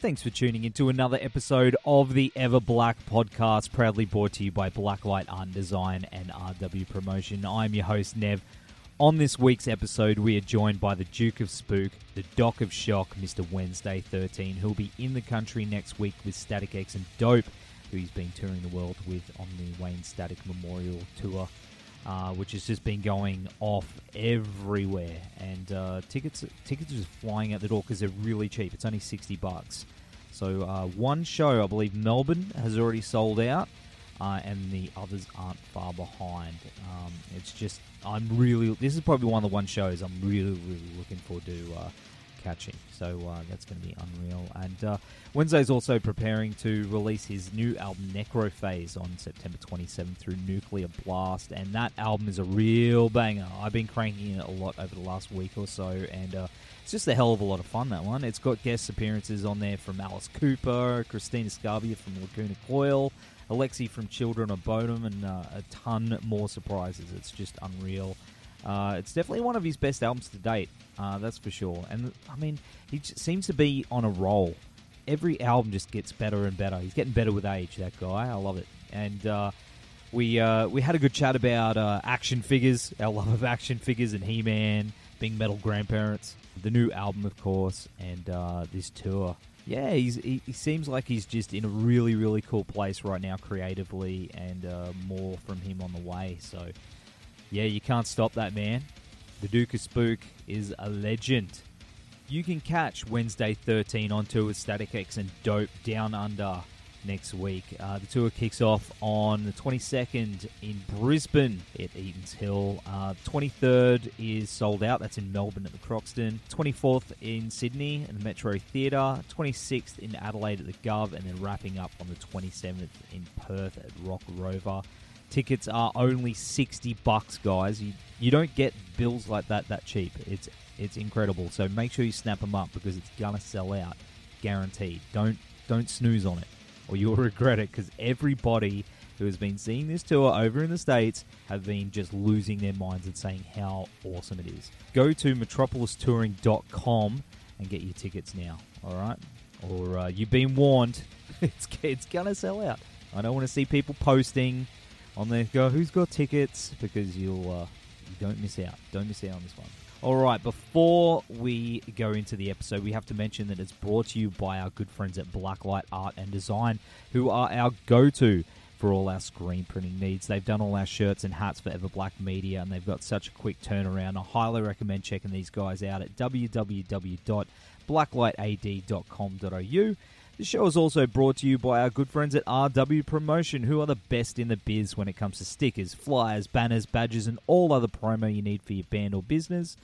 Thanks for tuning into another episode of the Ever Black podcast, proudly brought to you by Blacklight Art Design and RW Promotion. I'm your host, Nev. On this week's episode, we are joined by the Duke of Spook, the Doc of Shock, Mr. Wednesday 13, who'll be in the country next week with Static X and Dope, who he's been touring the world with on the Wayne Static Memorial Tour. Uh, which has just been going off everywhere, and uh, tickets tickets are just flying out the door because they're really cheap. It's only sixty bucks. So uh, one show, I believe Melbourne has already sold out, uh, and the others aren't far behind. Um, it's just I'm really this is probably one of the one shows I'm really really looking forward to uh, catching. So uh, that's going to be unreal. And uh, Wednesday's also preparing to release his new album Necrophase on September 27th through Nuclear Blast, and that album is a real banger. I've been cranking it a lot over the last week or so, and uh, it's just a hell of a lot of fun. That one. It's got guest appearances on there from Alice Cooper, Cristina Scabbia from Lacuna Coil. Alexi from Children of Bodom, and uh, a ton more surprises. It's just unreal. Uh, it's definitely one of his best albums to date, uh, that's for sure. And I mean, he seems to be on a roll. Every album just gets better and better. He's getting better with age. That guy, I love it. And uh, we uh, we had a good chat about uh, action figures, our love of action figures, and He Man being metal grandparents. The new album, of course, and uh, this tour. Yeah, he, he seems like he's just in a really, really cool place right now, creatively, and more from him on the way. So, yeah, you can't stop that man. The Duke of Spook is a legend. You can catch Wednesday 13 on tour with Static X and Dope Down Under next week. Uh, the tour kicks off on the 22nd in Brisbane at Eaton's Hill. Uh, 23rd is sold out. That's in Melbourne at the Croxton. 24th in Sydney at the Metro Theatre. 26th in Adelaide at the Gov. And then wrapping up on the 27th in Perth at Rock Rover. Tickets are only 60 bucks, guys. You, you don't get bills like that that cheap. It's it's incredible. So make sure you snap them up because it's gonna sell out, guaranteed. Don't don't snooze on it, or you'll regret it. Because everybody who has been seeing this tour over in the states have been just losing their minds and saying how awesome it is. Go to metropolistouring.com and get your tickets now. All right, or uh, you've been warned. It's it's gonna sell out. I don't want to see people posting on there. Go, who's got tickets? Because you'll uh, you don't miss out. Don't miss out on this one. All right, before we go into the episode, we have to mention that it's brought to you by our good friends at Blacklight Art and Design, who are our go-to for all our screen printing needs. They've done all our shirts and hats for Ever Black Media, and they've got such a quick turnaround. I highly recommend checking these guys out at www.blacklightad.com.au. The show is also brought to you by our good friends at RW Promotion, who are the best in the biz when it comes to stickers, flyers, banners, badges, and all other promo you need for your band or business.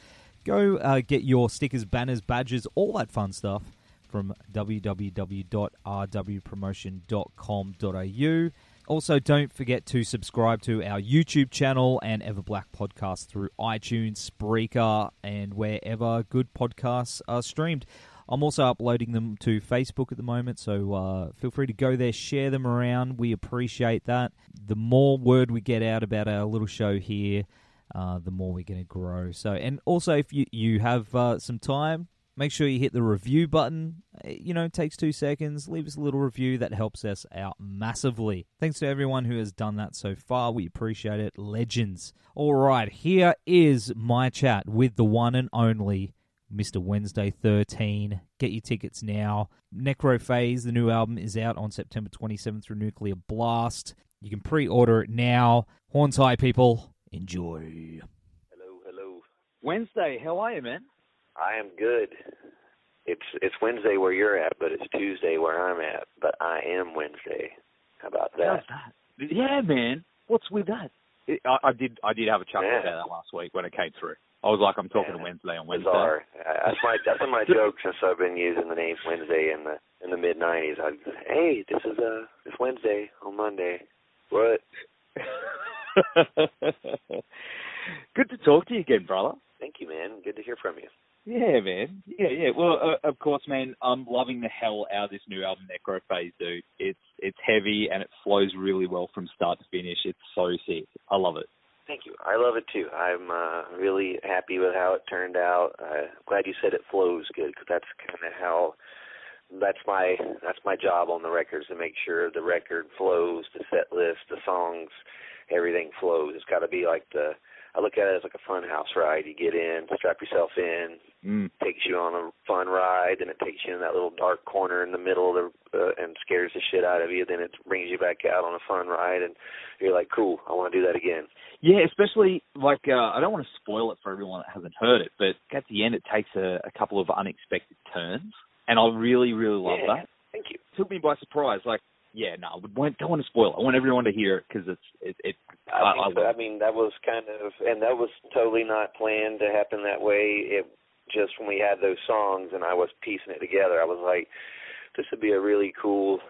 Go uh, get your stickers, banners, badges, all that fun stuff from www.rwpromotion.com.au. Also, don't forget to subscribe to our YouTube channel and Everblack podcast through iTunes, Spreaker, and wherever good podcasts are streamed. I'm also uploading them to Facebook at the moment, so uh, feel free to go there, share them around. We appreciate that. The more word we get out about our little show here, uh, the more we're going to grow. So, and also if you you have uh, some time, make sure you hit the review button. You know, takes two seconds. Leave us a little review. That helps us out massively. Thanks to everyone who has done that so far. We appreciate it. Legends. All right, here is my chat with the one and only Mr. Wednesday 13. Get your tickets now. Necrophase, the new album, is out on September 27th through Nuclear Blast. You can pre order it now. Horns high, people. Enjoy. Hello, hello. Wednesday, how are you, man? I am good. It's it's Wednesday where you're at, but it's Tuesday where I'm at. But I am Wednesday. How about that? How's that? Yeah, man. What's with that? It, I, I did I did have a chuckle Yeah. about that last week when it came through. I was like, I'm talking Yeah. to Wednesday on Wednesday. Bizarre. That's my that's been my joke since I've been using the name Wednesday in the in the mid '90s. I'd hey, this is uh this Wednesday on Monday. What? Good to talk to you again, brother. Thank you, man. Good to hear from you. Yeah, man. Yeah, yeah. Well, uh, of course, man. I'm loving the hell out of this new album, Necrophase, dude. It's it's heavy and it flows really well from start to finish. It's so sick. I love it. Thank you. I love it too. I'm uh, really happy with how it turned out. Uh, I'm glad you said it flows good because that's kind of how that's my that's my job on the records to make sure the record flows, the set list, the songs, everything flows. It's got to be like the I look at it as like a fun house ride. You get in, strap yourself in, Mm. takes you on a fun ride, and it takes you in that little dark corner in the middle of the uh, and scares the shit out of you. Then it brings you back out on a fun ride, and you're like, cool, I want to do that again. Yeah, especially like uh, I don't want to spoil it for everyone that hasn't heard it, but at the end it takes a, a couple of unexpected turns, and I really, really love yeah, that. Thank you. Took me by surprise. Like, yeah, no, I don't want to spoil it. I want everyone to hear it because it's it. it I, I, I so. I mean, that was kind of, and that was totally not planned to happen that way. It just when we had those songs and I was piecing it together, I was like, this would be a really cool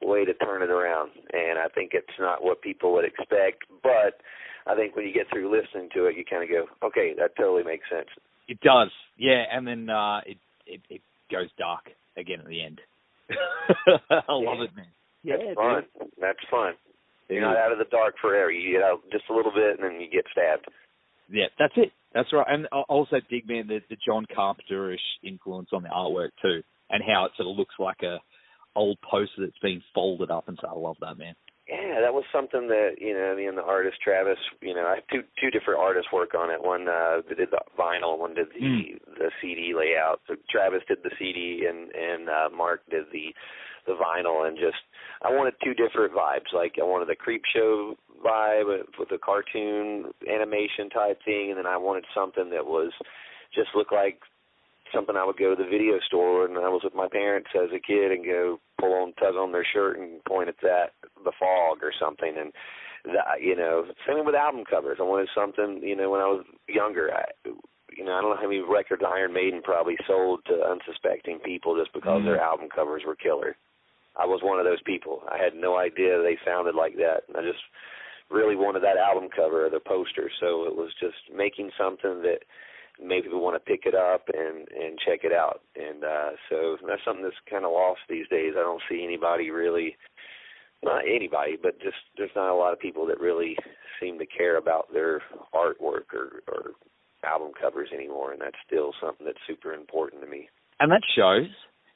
way to turn it around. And I think it's not what people would expect, but I think when you get through listening to it, you kind of go, okay, that totally makes sense. It does, yeah, and then uh, it, it it goes dark again at the end. I love Yeah. it, man. Yeah, That's dude. fun. That's fun. You're not out of the dark forever. You get out just a little bit and then you get stabbed. Yeah, that's it. That's right. And I also dig, man, the, the John Carpenterish influence on the artwork too, and how it sort of looks like a old poster that's been folded up and so I love that, man. Yeah, that was something that you know, me and the artist Travis, you know, I had two two different artists work on it. One uh did the vinyl, one did the Mm. the CD layout. So Travis did the CD and and uh Mark did the the vinyl and just I wanted two different vibes. Like I wanted the creep show vibe with the cartoon animation type thing and then I wanted something that was just looked like something I would go to the video store and I was with my parents as a kid and go pull on tug on their shirt and point at that the fog or something and that you know same with album covers I wanted something you know when I was younger I you know I don't know how many records Iron Maiden probably sold to unsuspecting people just because Mm. their album covers were killer I was one of those people. I had no idea they sounded like that. And I just really wanted that album cover or the poster. So it was just making something that made people want to pick it up and and check it out. And uh so that's something that's kind of lost these days. I don't see anybody really not anybody but just there's not a lot of people that really seem to care about their artwork or or album covers anymore. And that's still something that's super important to me. And that shows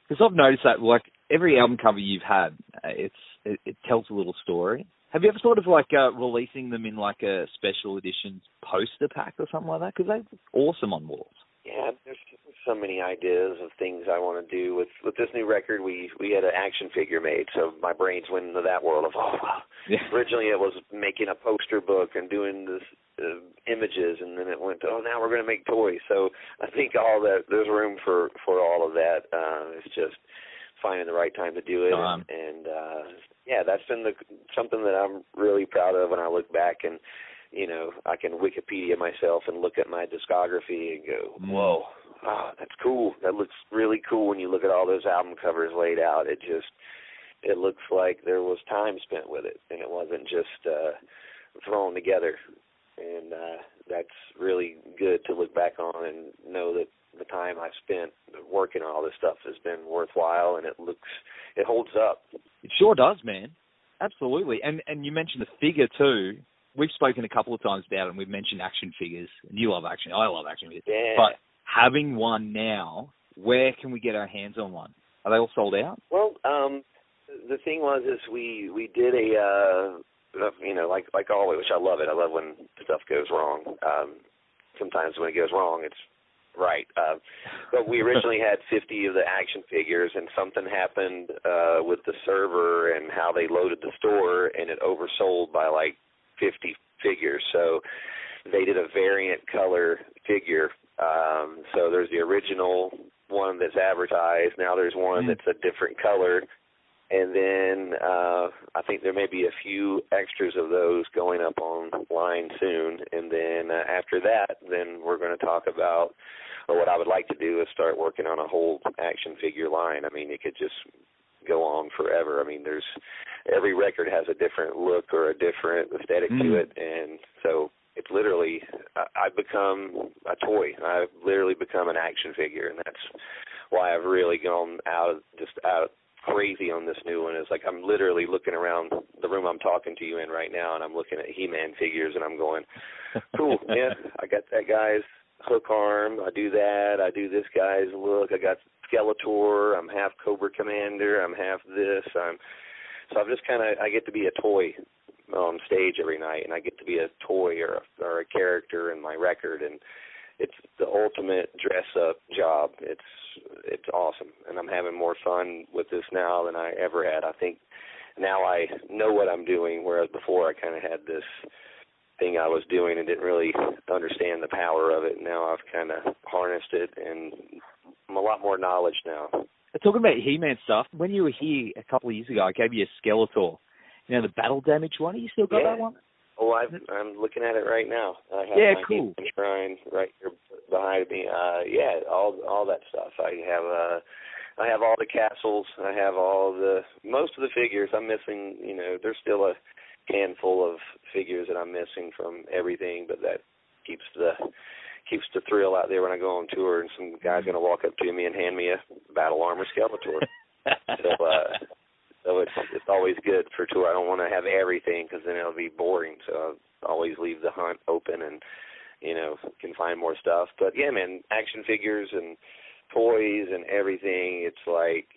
because I've noticed that like every album cover you've had, uh, it's it, it tells a little story. Have you ever thought of like uh, releasing them in like a special edition poster pack or something like that? Because they look awesome on walls. Yeah, there's so many ideas of things I want to do with with this new record. We we had an action figure made, so my brain's went into that world of oh wow. Yeah. Originally, it was making a poster book and doing this uh, images, and then it went to oh now we're going to make toys. So I think all that there's room for for all of that. Uh, it's just finding the right time to do it, Um. and, and uh, yeah, that's been the something that I'm really proud of when I look back and you know, I can Wikipedia myself and look at my discography and go, Mm. whoa, oh, that's cool. That looks really cool when you look at all those album covers laid out. It just, it looks like there was time spent with it and it wasn't just uh, thrown together. And uh, that's really good to look back on and know that time I've spent working on all this stuff has been worthwhile and it looks, it holds up. It sure does, man. Absolutely. And and you mentioned the figure too. We've spoken a couple of times about it, and we've mentioned action figures. And you love action. I love action figures. Yeah. But having one now, where can we get our hands on one? Are they all sold out? Well, um, the thing was is we we did a uh, you know like like always, which I love it. I love when stuff goes wrong. Um, sometimes when it goes wrong, it's right. Uh, but we originally had 50 of the action figures, and something happened uh, with the server and how they loaded the store, and it oversold by like 50 figures. So they did a variant color figure. Um, so there's the original one that's advertised. Now there's one Mm. that's a different color. And then uh, I think there may be a few extras of those going up online soon. And then uh, after that, then we're going to talk about, or what I would like to do is start working on a whole action figure line. I mean, it could just go on forever. I mean, there's every record has a different look or a different aesthetic Mm. to it, and so it's literally I, I've become a toy. I've literally become an action figure, and that's why I've really gone out just out crazy on this new one. Is like I'm literally looking around the room I'm talking to you in right now, and I'm looking at He-Man figures, and I'm going, cool, yeah, I got that guy's hook arm. I do that. I do this guy's look. I got Skeletor. I'm half Cobra Commander. I'm half this. I'm so I'm just kind of I get to be a toy on stage every night, and I get to be a toy or a, or a character in my record, and it's the ultimate dress up job. It's it's awesome, and I'm having more fun with this now than I ever had. I think now I know what I'm doing, whereas before I kind of had this thing I was doing and didn't really understand the power of it. Now I've kind of harnessed it, and I'm a lot more knowledge now. Talking about He-Man stuff, when you were here a couple of years ago, I gave you a Skeletor. You know, the battle damage one. You still got Yeah. that one? Oh, I've, I'm looking at it right now. I have Yeah, my cool. He-Man shrine right here behind me. Uh, yeah, all all that stuff. I have uh, I have all the castles. I have all the most of the figures. I'm missing. You know, there's still a handful of figures that I'm missing from everything, but that keeps the keeps the thrill out there when I go on tour and some guy's gonna walk up to me and hand me a battle armor Skeletor. so uh so it's it's always good for tour. I don't want to have everything because then it'll be boring. So I always leave the hunt open and you know can find more stuff. But yeah, man, action figures and toys and everything. It's like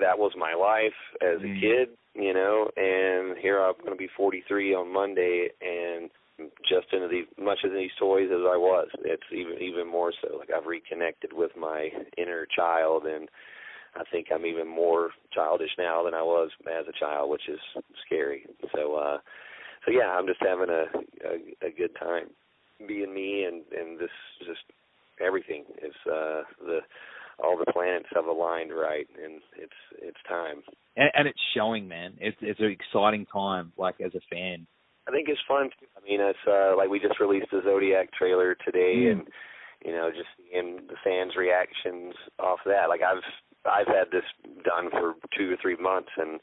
that was my life as a Mm. kid, you know. And here I'm going to be 43 on Monday and just into the much of these toys as I was. It's even even more so. Like I've reconnected with my inner child and I think I'm even more childish now than I was as a child, which is scary. So, uh, so yeah, I'm just having a, a a good time being me, and and this just everything is uh, the all the planets have aligned right, and it's it's time. and, and it's showing, man. It's it's an exciting time, like as a fan. I think it's fun. Too. I mean, it's uh, like we just released the Zodiac trailer today, Mm. and you know, just seeing the fans' reactions off that. Like I've I've had this done for two or three months, and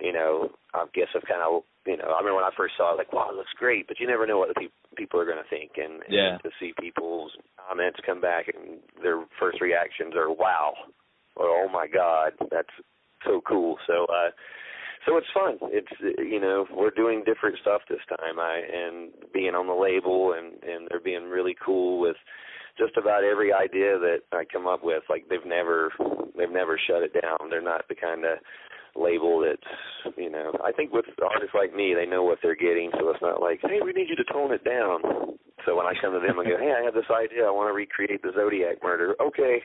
you know, I guess I've kind of you know, I remember when I first saw it, like, wow, it looks great, but you never know what the pe- people are going to think, and, and Yeah. to see people's comments come back and their first reactions are wow, or oh my god, that's so cool. So. uh so it's fun. It's you know we're doing different stuff this time. I and being on the label and and they're being really cool with just about every idea that I come up with. Like they've never they've never shut it down. They're not the kind of label that's you know I think with artists like me they know what they're getting so it's not like hey we need you to tone it down. So when I come to them and go hey I have this idea. I want to recreate the Zodiac murder. Okay.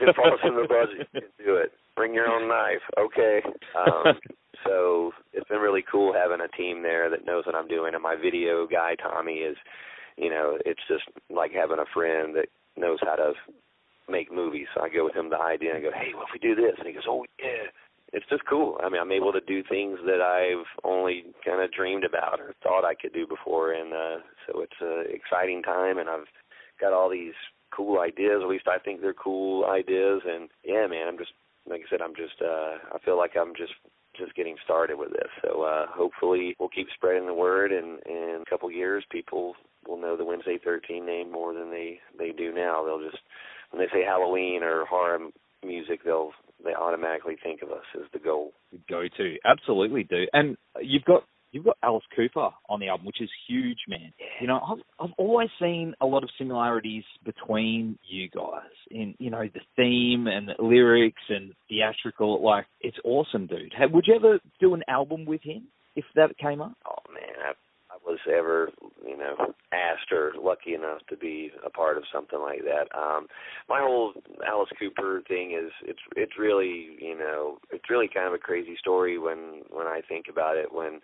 It falls in the budget you can do it. Bring your own knife. Okay. Um so it's been really cool having a team there that knows what I'm doing and my video guy Tommy is you know it's just like having a friend that knows how to make movies. So I go with him the idea and I go hey what if we do this? And he goes oh yeah it's just cool. I mean, I'm able to do things that I've only kind of dreamed about or thought I could do before, and uh, so it's an exciting time. And I've got all these cool ideas. At least I think they're cool ideas. And yeah, man, I'm just like I said, I'm just uh, I feel like I'm just just getting started with this. So uh, hopefully we'll keep spreading the word, and in a couple years, people will know the Wednesday 13 name more than they they do now. They'll just when they say Halloween or horror music, they'll they automatically think of us as the goal. Go to absolutely do. And you've got you've got Alice Cooper on the album, which is huge, man. You know, I've I've always seen a lot of similarities between you guys in you know the theme and the lyrics and theatrical. Like it's awesome, dude. Would you ever do an album with him if that came up? Oh man, was ever you know asked or lucky enough to be a part of something like that. Um, my whole Alice Cooper thing is it's it's really you know it's really kind of a crazy story when when I think about it. When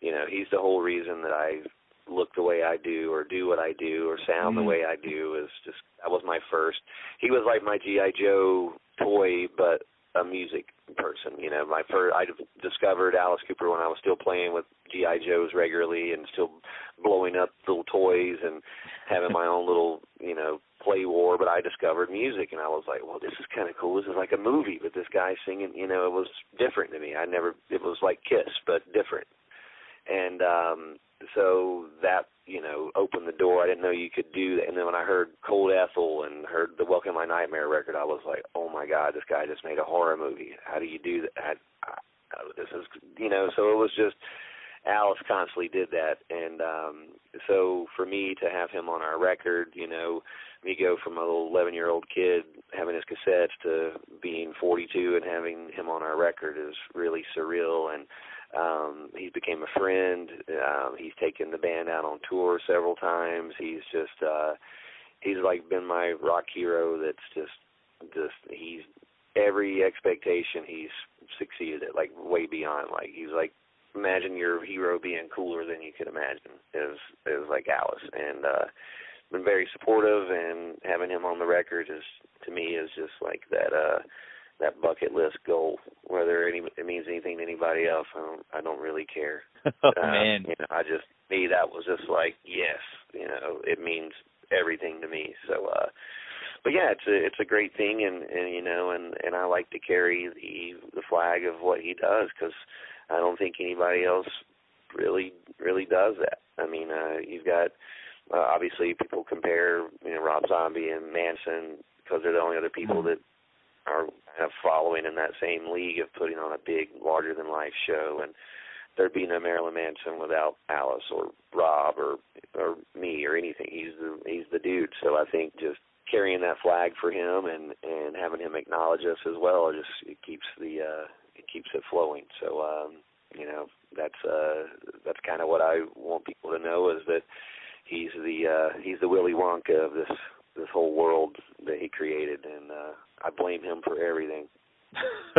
you know he's the whole reason that I look the way I do or do what I do or sound the Mm. way I do is just that was my first. He was like my GI Joe toy, but a music person. You know, my first I discovered Alice Cooper when I was still playing with GI Joes regularly and still blowing up little toys and having my own little you know play war. But I discovered music and I was like, well, this is kind of cool. This is like a movie, but this guy singing, you know, it was different to me. I never it was like Kiss, but different. And um so that you know opened the door. I didn't know you could do that. And then when I heard Cold Ethyl and heard the Welcome My Nightmare record, I was like, oh my god, this guy just made a horror movie. How do you do that? I, I, this is you know. So it was just Alice constantly did that, and um so for me to have him on our record, you know, me go from a little 11 year old kid having his cassettes to being 42 and having him on our record is really surreal and um he became a friend. Um he's taken the band out on tour several times. He's just uh he's like been my rock hero that's just just he's every expectation he's succeeded at like way beyond like he's like imagine your hero being cooler than you could imagine is is like Alice. And uh been very supportive and having him on the record is to me is just like that uh that bucket list goal. Whether any, it means anything to anybody else, I don't. I don't really care. oh uh, man, you know, I just me that was just like yes, you know, it means everything to me. So, uh but yeah, it's a it's a great thing, and and you know, and and I like to carry the the flag of what he does because I don't think anybody else really really does that. I mean, uh you've got uh, obviously people compare you know Rob Zombie and Manson because they're the only other people Mm-hmm. that are kind of following in that same league of putting on a big, larger than life show. And there'd be no Marilyn Manson without Alice or Rob or or me or anything. He's the he's the dude. So I think just carrying that flag for him and and having him acknowledge us as well just it keeps the uh it keeps it flowing. So um you know that's uh that's kind of what I want people to know is that he's the uh he's the Willy Wonka of this this whole world that he created and uh I blame him for everything.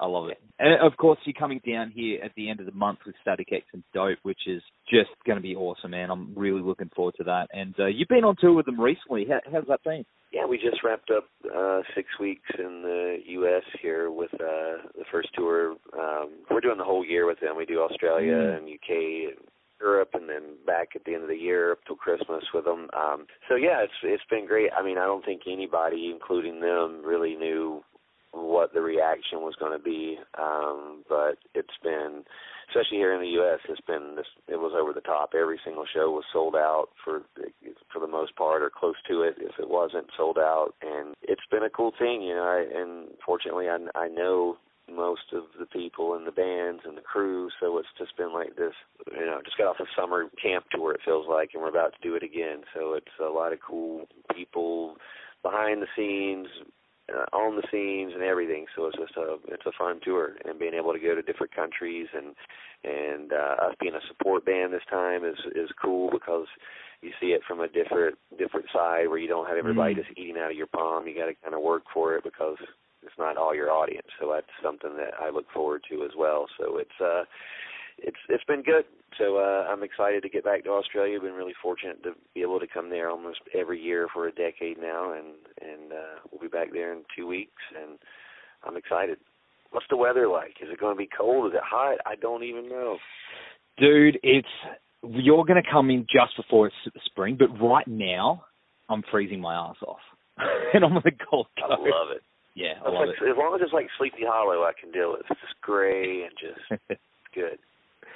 I love it. And of course, you're coming down here at the end of the month with Static X and Dope, which is just going to be awesome, man. I'm really looking forward to that. And uh, you've been on tour with them recently. How, how's that been? Yeah, we just wrapped up uh six weeks in the US here with uh the first tour. Um we're doing the whole year with them. We do Australia Mm. and UK and Europe and then back at the end of the year up till Christmas with them. Um so yeah, it's it's been great. I mean, I don't think anybody including them really knew what the reaction was going to be um but it's been especially here in the US it's been this it was over the top every single show was sold out for for the most part or close to it if it wasn't sold out and it's been a cool thing you know I, and fortunately I I know most of the people in the bands and the crew so it's just been like this you know just got off a summer camp tour it feels like and we're about to do it again so it's a lot of cool people behind the scenes uh, on the scenes and everything. So it's just a it's a fun tour and being able to go to different countries and and uh, us being a support band this time is is cool because you see it from a different different side where you don't have everybody Mm. just eating out of your palm. You got to kind of work for it because it's not all your audience. So that's something that I look forward to as well. So it's uh it's it's been good. So uh I'm excited to get back to Australia. Been really fortunate to be able to come there almost every year for a decade now and and uh we'll be back there in 2 weeks and I'm excited. What's the weather like? Is it going to be cold? Is it hot? I don't even know. Dude, it's you're going to come in just before it's spring, but right now I'm freezing my ass off, and I'm on the Gold I love it. Yeah, I It's love like, As long as it's like Sleepy Hollow, I can deal with. It's just gray and just good.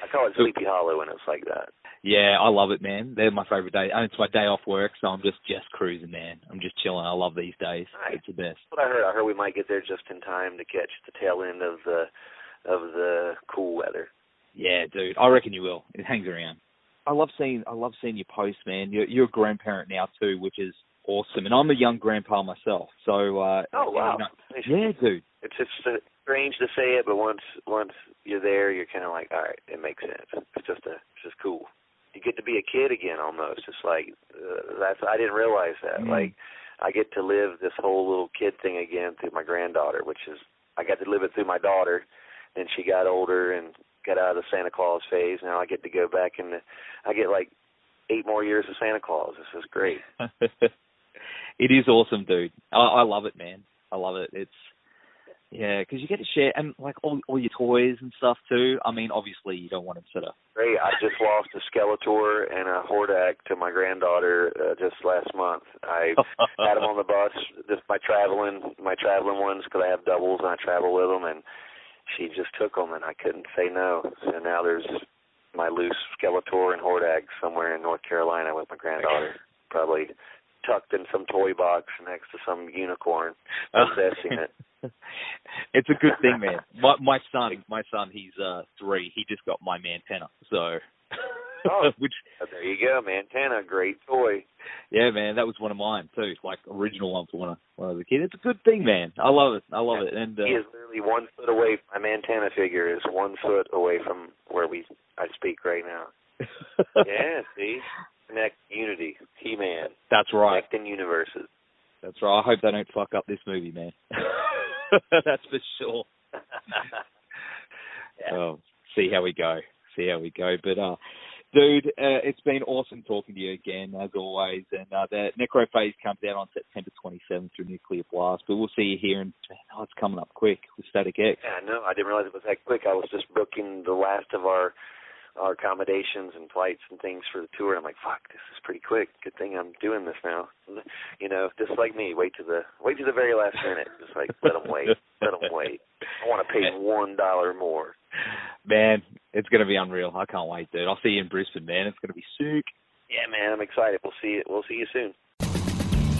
I call it Sleepy Hollow when it's like that. yeah, I love it, man. They're my favorite day, and it's my day off work, so I'm just just cruising, man. I'm just chilling. I love these days. Nice. It's the best. That's what I heard. I heard we might get there just in time to catch the tail end of the of the cool weather. Yeah, dude, I reckon you will. It hangs around. I love seeing I love seeing your posts, man. You're you're a grandparent now too, which is awesome. And I'm a young grandpa myself, so uh Oh wow! you know- yeah, dude. It's it's uh, strange to say it, but once once you're there, you're kind of like, all right, it makes sense. It's just a it's just cool. You get to be a kid again, almost. It's like uh, that's I didn't realize that. Mm. Like I get to live this whole little kid thing again through my granddaughter, which is I got to live it through my daughter. Then she got older and got out of the Santa Claus phase. Now I get to go back and I get like eight more years of Santa Claus. This is great. it is awesome, dude. I, I love it, man. I love it. It's Yeah, because you get to share and like all all your toys and stuff too. I mean, obviously you don't want to sort up. Great. I just lost a Skeletor and a Hordak to my granddaughter uh, just last month. I had them on the bus, just my traveling my traveling ones because I have doubles and I travel with them, and she just took them and I couldn't say no. So now there's my loose Skeletor and Hordak somewhere in North Carolina with my granddaughter, probably tucked in some toy box next to some unicorn possessing it. it's a good thing, man. My my son, my son, he's uh three. He just got my Mantenna, so. Oh, which there you go, Mantenna, great toy. Yeah, man, that was one of mine too. Like original one for when I, when I was a kid. It's a good thing, man. I love it. I love yeah. it. And uh, he is literally one foot away. My Mantenna figure is one foot away from where we I speak right now. yeah, see, connect unity, He Man. That's right. Connecting universes. That's right. I hope they don't fuck up this movie, man. That's for sure. yeah. Oh, see how we go. See how we go. But uh dude, uh, it's been awesome talking to you again as always. And uh, the Necrophase comes out on September 27th through Nuclear Blast. But we'll see you here, and oh, it's coming up quick with Static X. Yeah, no, I didn't realize it was that quick. I was just booking the last of our our accommodations and flights and things for the tour. I'm like, fuck, this is pretty quick. Good thing I'm doing this now. You know, just like me, wait to the wait to the very last minute. Just like let them wait, let them wait. I want to pay one dollar more. Man, it's gonna be unreal. I can't wait, dude. I'll see you in Brisbane, man. It's gonna be sick. Yeah, man, I'm excited. We'll see it. We'll see you soon.